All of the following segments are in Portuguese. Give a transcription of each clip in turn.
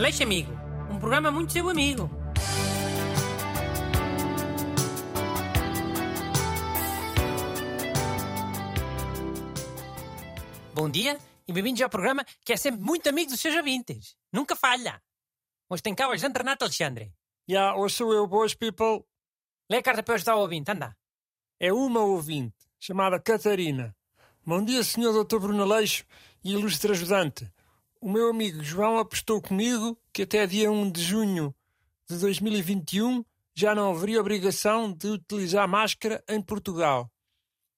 Aleixo Amigo, um programa muito seu amigo. Bom dia e bem-vindos ao programa que é sempre muito amigo dos seus ouvintes. Nunca falha. Hoje tem cá o Alexandre Renato Alexandre. Já, hoje sou eu, boas people. Lê a carta para está o ouvinte, anda. É uma ouvinte, chamada Catarina. Bom dia, senhor Dr. Bruno Aleixo e ilustre ajudante. O meu amigo João apostou comigo que até dia 1 de junho de 2021 já não haveria obrigação de utilizar máscara em Portugal,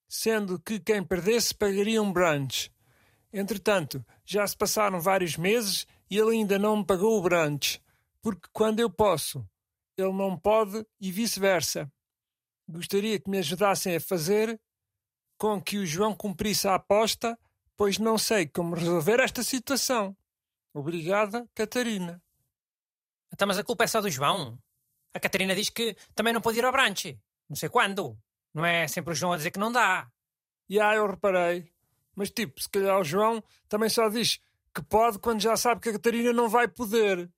sendo que quem perdesse pagaria um brunch. Entretanto, já se passaram vários meses e ele ainda não me pagou o brunch, porque quando eu posso, ele não pode e vice-versa. Gostaria que me ajudassem a fazer com que o João cumprisse a aposta, pois não sei como resolver esta situação. Obrigada, Catarina. Então, mas a culpa é só do João. A Catarina diz que também não pode ir ao brunch. Não sei quando. Não é sempre o João a dizer que não dá. E ah, eu reparei. Mas tipo, se calhar o João também só diz que pode quando já sabe que a Catarina não vai poder.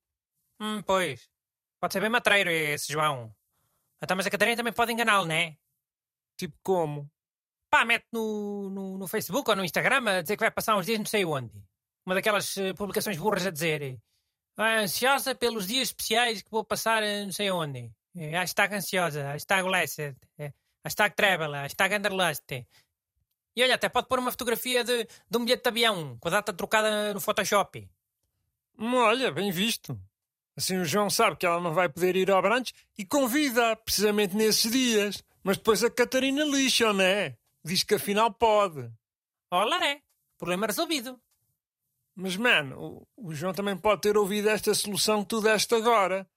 Hum, pois. Pode ser bem matreiro esse João. Então, mas a Catarina também pode enganá-lo, não é? Tipo como? Pá, mete no, no, no Facebook ou no Instagram a dizer que vai passar uns dias não sei onde. Uma daquelas uh, publicações burras a dizer ah, ansiosa pelos dias especiais que vou passar uh, não sei onde. Eh, hashtag ansiosa, hashtag blessed, eh, hashtag travel, hashtag underlust. E olha, até pode pôr uma fotografia de, de um bilhete de avião com a data trocada no Photoshop. Hum, olha, bem visto. Assim o João sabe que ela não vai poder ir ao brunch e convida precisamente nesses dias. Mas depois a Catarina lixa, não é? Diz que afinal pode. Olá, é. Problema resolvido. Mas, mano, o, o João também pode ter ouvido esta solução que tu deste agora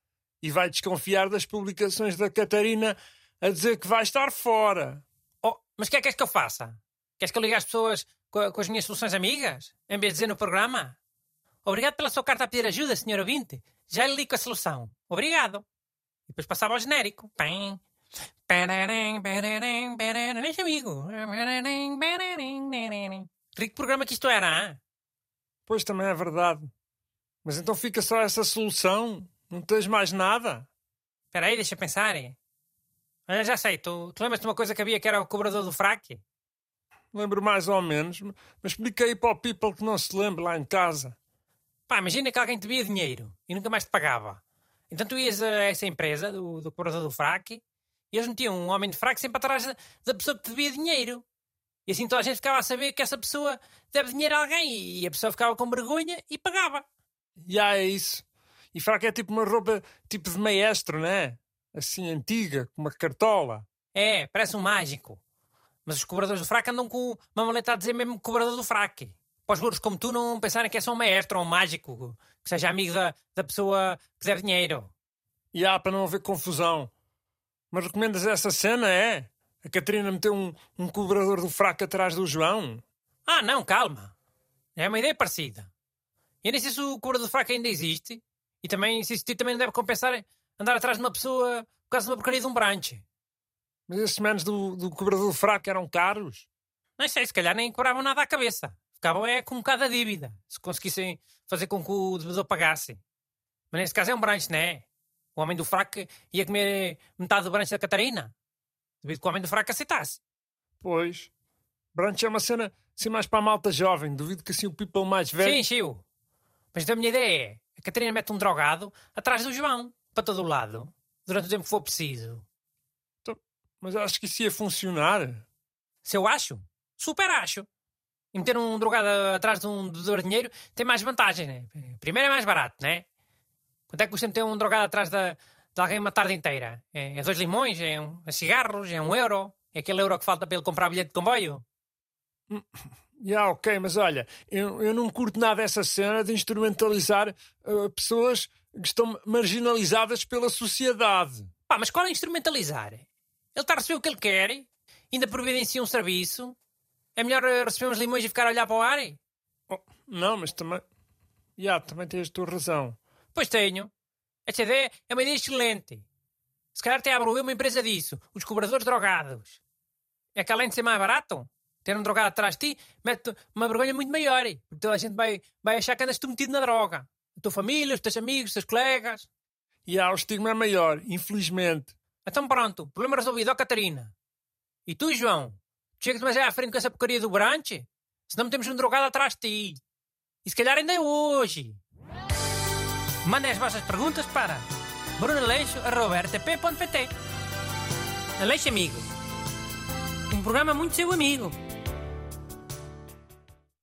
e vai desconfiar das publicações da Catarina a dizer que vai estar fora. Oh, mas o que é que queres que eu faça? Queres que eu ligue às pessoas com, com as minhas soluções amigas? Em vez de dizer no programa? Obrigado pela sua carta a pedir ajuda, senhor ouvinte. Já lhe ligo a solução. Obrigado. E depois passava ao genérico. Pem. Deixa amigo. Rico programa que isto era? Pois também é verdade. Mas então fica só essa solução? Não tens mais nada? Espera aí, deixa pensar. Olha, já sei. Tu, tu lembras de uma coisa que havia que era o cobrador do fraque? Lembro mais ou menos, mas expliquei para o people que não se lembra lá em casa. Pá, imagina que alguém te devia dinheiro e nunca mais te pagava. Então tu ias a essa empresa do, do cobrador do fraque e eles metiam um homem de fraque sempre atrás da, pessoa que te devia dinheiro. E assim toda a gente ficava a saber que essa pessoa deve dinheiro a alguém e a pessoa ficava com vergonha e pagava. Já é isso. E fraque é tipo uma roupa tipo de maestro, não é? Assim antiga, com uma cartola. É, parece um mágico. Mas os cobradores do fraque andam com uma maleta a dizer mesmo cobrador do fraque. Para os burros como tu não pensarem que é só um maestro ou um mágico, que seja amigo da, da pessoa que der dinheiro. E há para não haver confusão. Mas recomendas essa cena, é? A Catarina meteu um, um cobrador do fraco atrás do João? Ah, não, calma. É uma ideia parecida. E nem sei se o cobrador do fraco ainda existe. E também, se existir, também não deve compensar andar atrás de uma pessoa por causa de uma porcaria de um branche. Mas esses menos do, do cobrador do fraco eram caros? Não sei, se calhar nem cobravam nada à cabeça. Ficavam é com um bocado a dívida. Se conseguissem fazer com que o devedor pagasse. Mas nesse caso é um branche, não é? O homem do fraco ia comer metade do branche da Catarina. Devido que o homem do fraco aceitasse. Pois. Branche é uma cena assim mais para a malta jovem. Duvido que assim o people mais velho. Sim, Chiu. Mas então a minha ideia é: a Catarina mete um drogado atrás do João, para todo o lado, durante o tempo que for preciso. Então, mas acho que isso ia funcionar. Se eu acho, super acho. E meter um drogado atrás de um devedor de dinheiro tem mais vantagens, né? Primeiro é mais barato, né? Quanto é que custa meter um drogado atrás de, de alguém uma tarde inteira? É, é dois limões? É, um, é cigarros? É um euro? É aquele euro que falta para ele comprar bilhete de comboio? Yeah, ok, mas olha, eu, eu não curto nada essa cena de instrumentalizar uh, pessoas que estão marginalizadas pela sociedade. Pá, mas qual é instrumentalizar? Ele está a receber o que ele quer, ainda providencia um serviço. É melhor uh, receber uns limões e ficar a olhar para o ar? Oh, não, mas também. Já, yeah, também tens a tua razão. Pois tenho. Esta ideia é uma ideia excelente. Se calhar até abro eu uma empresa disso. Os cobradores drogados. É que além de ser mais barato, ter um drogado atrás de ti mete uma vergonha muito maior. Porque toda a gente vai, vai achar que andas tu metido na droga. A tua família, os teus amigos, os teus colegas. E há o estigma é maior, infelizmente. Então pronto, problema resolvido, ó Catarina. E tu, João? Chega-te mais à frente com essa porcaria do branche? Senão metemos um drogado atrás de ti. E se calhar ainda é hoje. Mandem as vossas perguntas para brunaleixo.rtp.pt Aleixo Amigo. Um programa muito seu amigo.